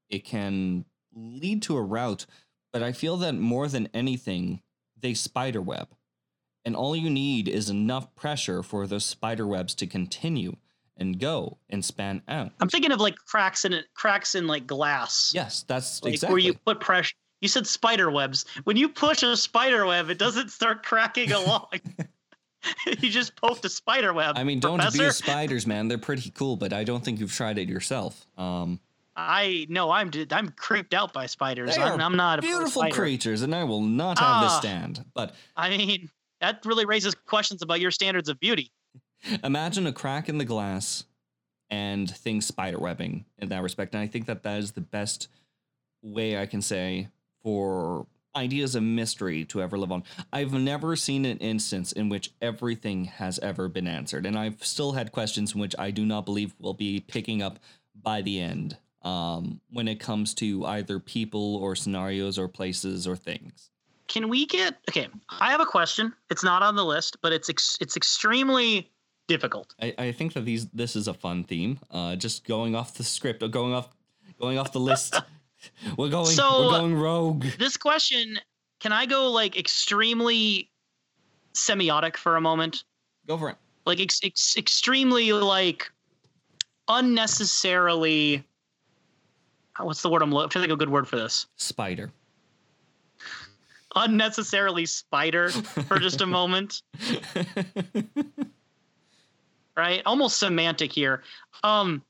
it can lead to a route, but I feel that more than anything, they spiderweb. And all you need is enough pressure for those spider webs to continue and go and span out. I'm thinking of like cracks in it, cracks in like glass. Yes, that's like exactly where you put pressure. You said spider webs. When you push a spider web, it doesn't start cracking along. you just poked a spider web. I mean, don't professor. abuse spiders, man. They're pretty cool, but I don't think you've tried it yourself. Um, I no, I'm I'm creeped out by spiders. I'm, I'm, not beautiful creatures, and I will not have this ah. stand. But I mean, that really raises questions about your standards of beauty. Imagine a crack in the glass and things spider webbing in that respect, and I think that that is the best way I can say for ideas of mystery to ever live on. I've never seen an instance in which everything has ever been answered, and I've still had questions in which I do not believe will be picking up by the end um, when it comes to either people or scenarios or places or things. Can we get okay? I have a question. It's not on the list, but it's ex, it's extremely difficult. I, I think that these this is a fun theme. Uh, just going off the script, or going off going off the list. we're going so, we're going rogue. This question, can I go like extremely semiotic for a moment? Go for it. Like ex, ex, extremely like unnecessarily what's the word I'm looking? I'm trying to think of a good word for this. Spider. Unnecessarily spider for just a moment. right? Almost semantic here. Um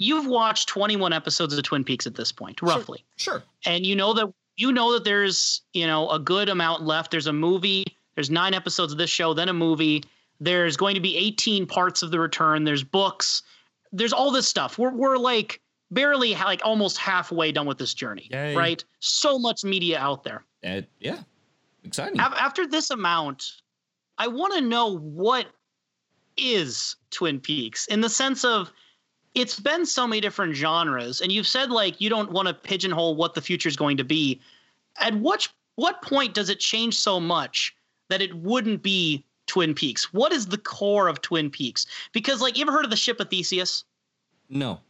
you've watched 21 episodes of Twin Peaks at this point, roughly. Sure. sure. And you know that you know that there's, you know, a good amount left. There's a movie, there's 9 episodes of this show, then a movie. There's going to be 18 parts of the return. There's books there's all this stuff. We're we're like barely like almost halfway done with this journey, Yay. right? So much media out there. Uh, yeah, exciting. After this amount, I want to know what is Twin Peaks in the sense of it's been so many different genres, and you've said like you don't want to pigeonhole what the future is going to be. At what what point does it change so much that it wouldn't be Twin Peaks? What is the core of Twin Peaks? Because, like, you ever heard of the ship of Theseus? No.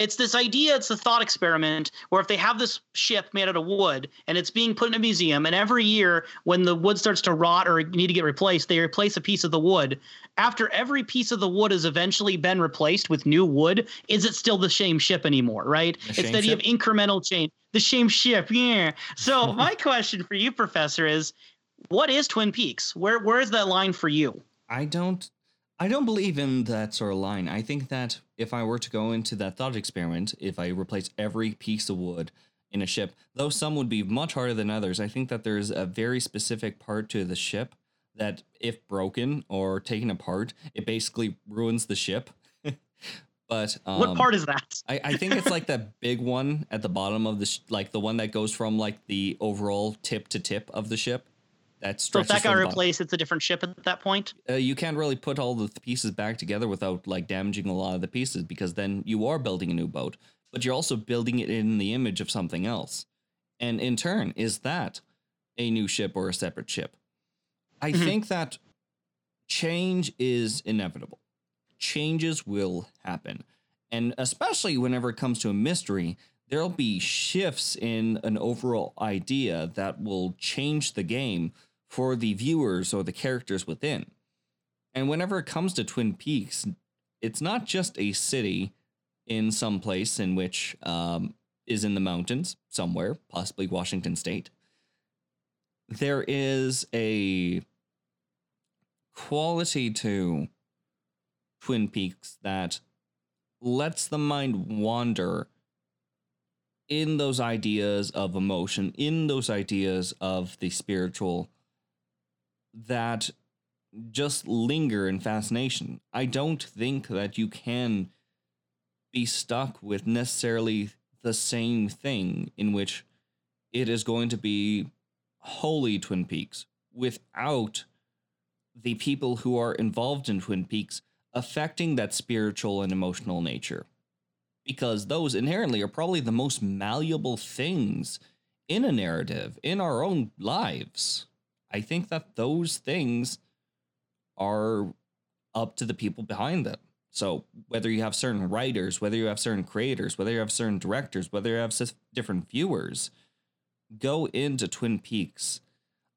It's this idea, it's a thought experiment where if they have this ship made out of wood and it's being put in a museum, and every year when the wood starts to rot or need to get replaced, they replace a piece of the wood. After every piece of the wood has eventually been replaced with new wood, is it still the same ship anymore, right? The it's that you have incremental change. The same ship, yeah. So my question for you, Professor, is what is Twin Peaks? Where where is that line for you? I don't I don't believe in that sort of line. I think that if I were to go into that thought experiment, if I replace every piece of wood in a ship, though some would be much harder than others, I think that there's a very specific part to the ship that if broken or taken apart, it basically ruins the ship. but um, what part is that? I, I think it's like that big one at the bottom of the sh- like the one that goes from like the overall tip to tip of the ship that so if that got replaced, it's a different ship at that point. Uh, you can't really put all the pieces back together without like damaging a lot of the pieces because then you are building a new boat, but you're also building it in the image of something else. And in turn, is that a new ship or a separate ship? I mm-hmm. think that change is inevitable. Changes will happen. And especially whenever it comes to a mystery, there'll be shifts in an overall idea that will change the game for the viewers or the characters within. And whenever it comes to Twin Peaks, it's not just a city in some place in which um, is in the mountains somewhere, possibly Washington State. There is a quality to Twin Peaks that lets the mind wander in those ideas of emotion, in those ideas of the spiritual that just linger in fascination. I don't think that you can be stuck with necessarily the same thing in which it is going to be wholly Twin Peaks without the people who are involved in Twin Peaks affecting that spiritual and emotional nature. Because those inherently are probably the most malleable things in a narrative, in our own lives. I think that those things are up to the people behind them. So whether you have certain writers, whether you have certain creators, whether you have certain directors, whether you have different viewers, go into Twin Peaks.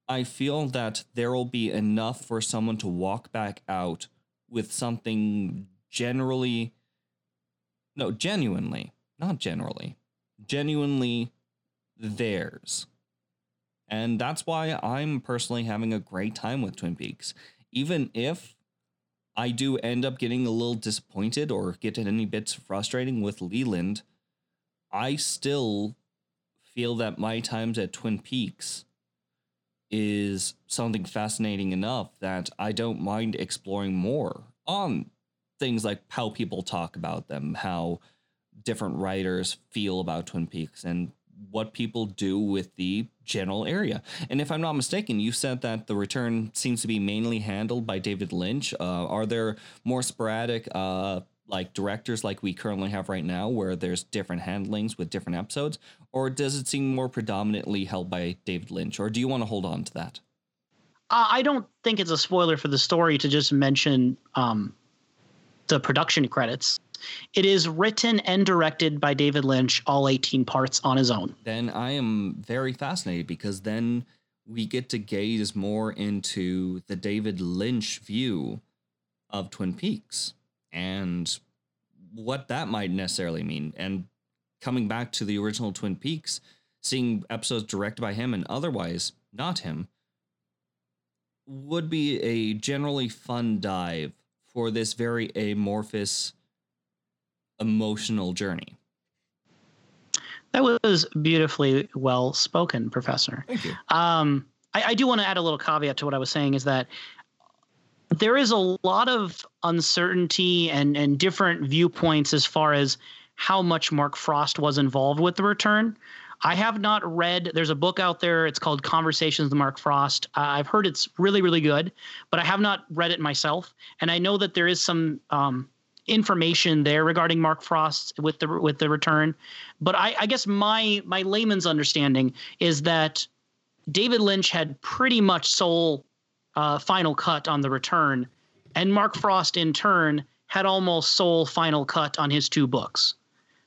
I feel that there will be enough for someone to walk back out with something generally, no, genuinely, not generally, genuinely theirs. And that's why I'm personally having a great time with Twin Peaks. Even if I do end up getting a little disappointed or get any bits frustrating with Leland, I still feel that my times at Twin Peaks is something fascinating enough that I don't mind exploring more on things like how people talk about them, how different writers feel about Twin Peaks, and what people do with the general area. And if I'm not mistaken, you said that the return seems to be mainly handled by David Lynch. Uh, are there more sporadic, uh, like directors like we currently have right now, where there's different handlings with different episodes, or does it seem more predominantly held by David Lynch? Or do you want to hold on to that? Uh, I don't think it's a spoiler for the story to just mention um, the production credits. It is written and directed by David Lynch, all 18 parts on his own. Then I am very fascinated because then we get to gaze more into the David Lynch view of Twin Peaks and what that might necessarily mean. And coming back to the original Twin Peaks, seeing episodes directed by him and otherwise not him would be a generally fun dive for this very amorphous emotional journey. That was beautifully well spoken, Professor. Thank you. Um, I, I do want to add a little caveat to what I was saying is that there is a lot of uncertainty and, and different viewpoints as far as how much Mark Frost was involved with the return. I have not read. There's a book out there. It's called Conversations with Mark Frost. Uh, I've heard it's really, really good, but I have not read it myself. And I know that there is some um, information there regarding Mark Frost with the with the return. But I, I guess my my layman's understanding is that David Lynch had pretty much sole uh, final cut on the return, and Mark Frost in turn had almost sole final cut on his two books.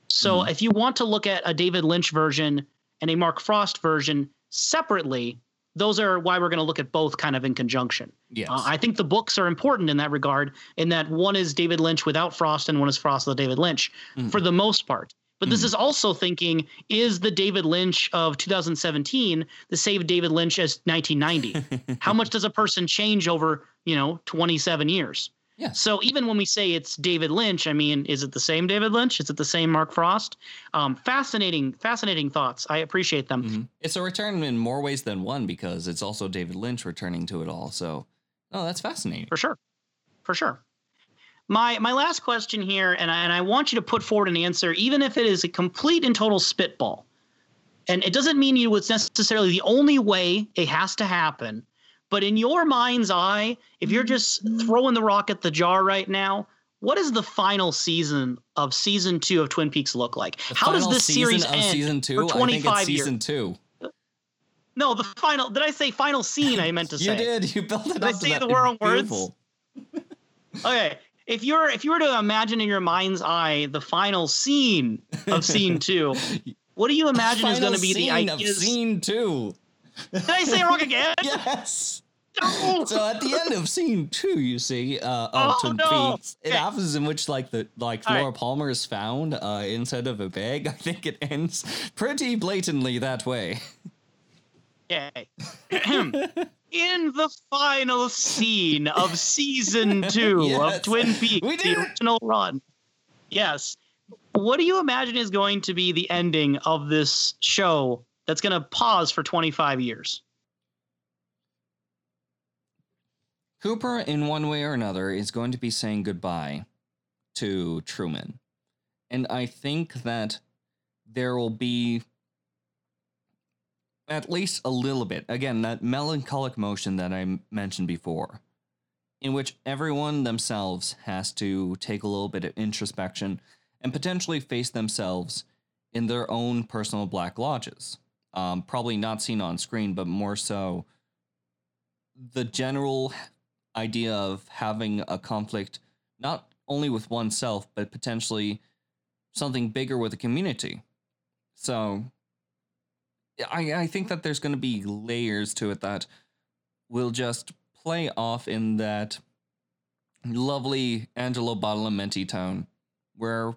So mm. if you want to look at a David Lynch version and a Mark Frost version separately, those are why we're going to look at both kind of in conjunction. Yes. Uh, I think the books are important in that regard, in that one is David Lynch without Frost and one is Frost with David Lynch mm. for the most part. But mm. this is also thinking is the David Lynch of 2017 the same David Lynch as 1990? How much does a person change over, you know, 27 years? Yeah. So even when we say it's David Lynch, I mean, is it the same David Lynch? Is it the same Mark Frost? Um, fascinating, fascinating thoughts. I appreciate them. Mm-hmm. It's a return in more ways than one because it's also David Lynch returning to it all. So, oh, that's fascinating. For sure, for sure. My my last question here, and I, and I want you to put forward an answer, even if it is a complete and total spitball. And it doesn't mean you it's necessarily the only way it has to happen but in your mind's eye, if you're just throwing the rock at the jar right now, what does the final season of season two of Twin Peaks look like? The How does this series of end season two? for 25 season years? two. No, the final. Did I say final scene? I meant to say. you did. You built it did up. I say that. the wrong words? okay. If you're if you were to imagine in your mind's eye the final scene of scene two, what do you imagine is going to be the ideas? of scene two? Did I say it wrong again? yes. No! So at the end of scene two, you see, uh, of Oh, Twin no. Peaks, it Okay. happens in which like the like All right. Laura Palmer is found uh, inside of a bag. I think it ends pretty blatantly that way. Okay. In the final scene of season two Yes, of Twin Peaks, the original run. Yes. What do you imagine is going to be the ending of this show that's going to pause for 25 years? Cooper, in one way or another, is going to be saying goodbye to Truman. And I think that there will be at least a little bit, again, that melancholic motion that I mentioned before, in which everyone themselves has to take a little bit of introspection and potentially face themselves in their own personal black lodges. Um, probably not seen on screen, but more so the general idea of having a conflict not only with oneself but potentially something bigger with the community. So i i think that there's going to be layers to it that will just play off in that lovely angelo badalamenti tone where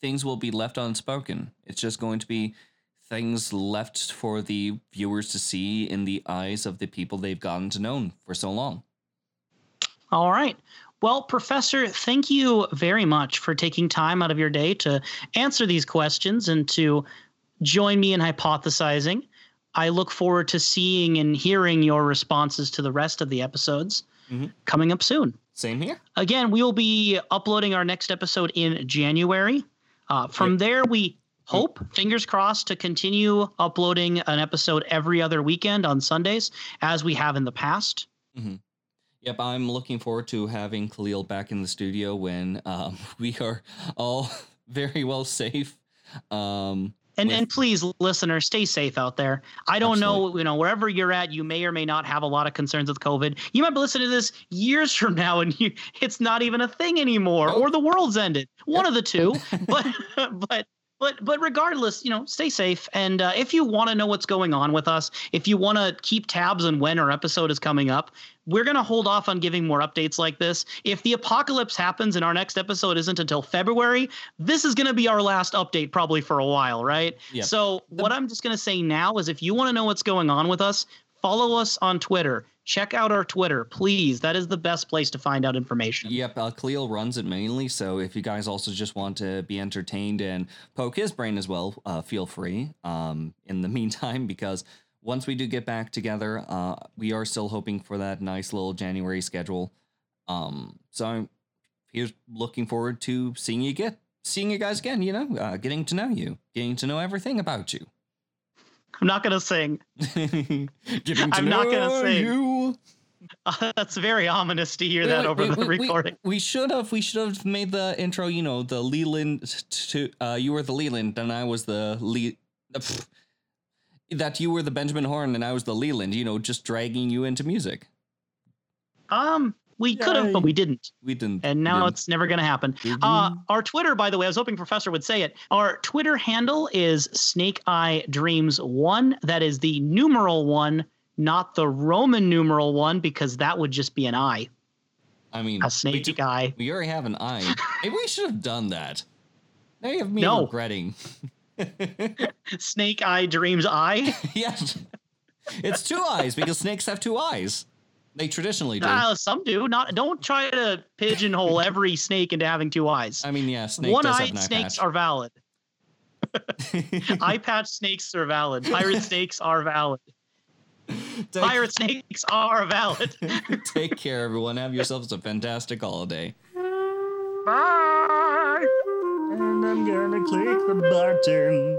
things will be left unspoken. It's just going to be things left for the viewers to see in the eyes of the people they've gotten to know for so long All right. Well, Professor, thank you very much for taking time out of your day to answer these questions and to join me in hypothesizing. I look forward to seeing and hearing your responses to the rest of the episodes Mhm. coming up soon. Same here. Again, we will be uploading our next episode in January. Uh, from there, we hope, fingers crossed, to continue uploading an episode every other weekend on Sundays, as we have in the past. Yep, I'm looking forward to having Khalil back in the studio when um, we are all very well safe. Um, And with- and please, listener, stay safe out there. I don't know, you know, wherever you're at, you may or may not have a lot of concerns with COVID. You might be listening to this years from now, and you, it's not even a thing anymore, Oh. or the world's ended. One of the two. but but but but regardless, you know, stay safe. And uh, if you want to know what's going on with us, if you want to keep tabs on when our episode is coming up, we're going to hold off on giving more updates like this. If the apocalypse happens and our next episode isn't until February, this is going to be our last update probably for a while, right? Yeah. So, what I'm just going to say now is if you want to know what's going on with us, follow us on Twitter. Check out our Twitter, please. That is the best place to find out information. Yep, uh, Khalil runs it mainly. So if you guys also just want to be entertained and poke his brain as well, uh, feel free. Um, in the meantime, because once we do get back together, uh, we are still hoping for that nice little January schedule. Um, so I'm here's looking forward to seeing you get seeing you guys again. You know, uh, getting to know you, getting to know everything about you. I'm not going to sing. I'm not gonna sing. You. that's very ominous to hear Wait, that wait, over we- the we- we- recording. We, should have. We should have made the intro. You know, the Leland. To uh, you were the Leland, and I was the Le. uh, pff, that you were the Benjamin Horne, and I was the Leland. You know, just dragging you into music. Um, we could have, but we didn't. We didn't. And now didn't. it's never going to happen. Uh, our Twitter, by the way, I was hoping Professor would say it. Our Twitter handle is Snake Eye Dreams One. That is the numeral one, not the Roman numeral one, because that would just be an eye, I mean, a we, snake do- eye. we already have an eye. Maybe we should have done that. Now you have me No. regretting. Snake Eye Dreams Eye. yes, it's two eyes because snakes have two eyes. They traditionally do. Uh, some do. Not. Don't try to pigeonhole every snake into having two eyes. I mean, yeah, snake One-eyed eye snakes patch. are valid. Eye patch snakes are valid. Pirate snakes are valid. Take- Pirate snakes are valid. Take care, everyone. Have yourselves a fantastic holiday. Bye. And I'm gonna click the button.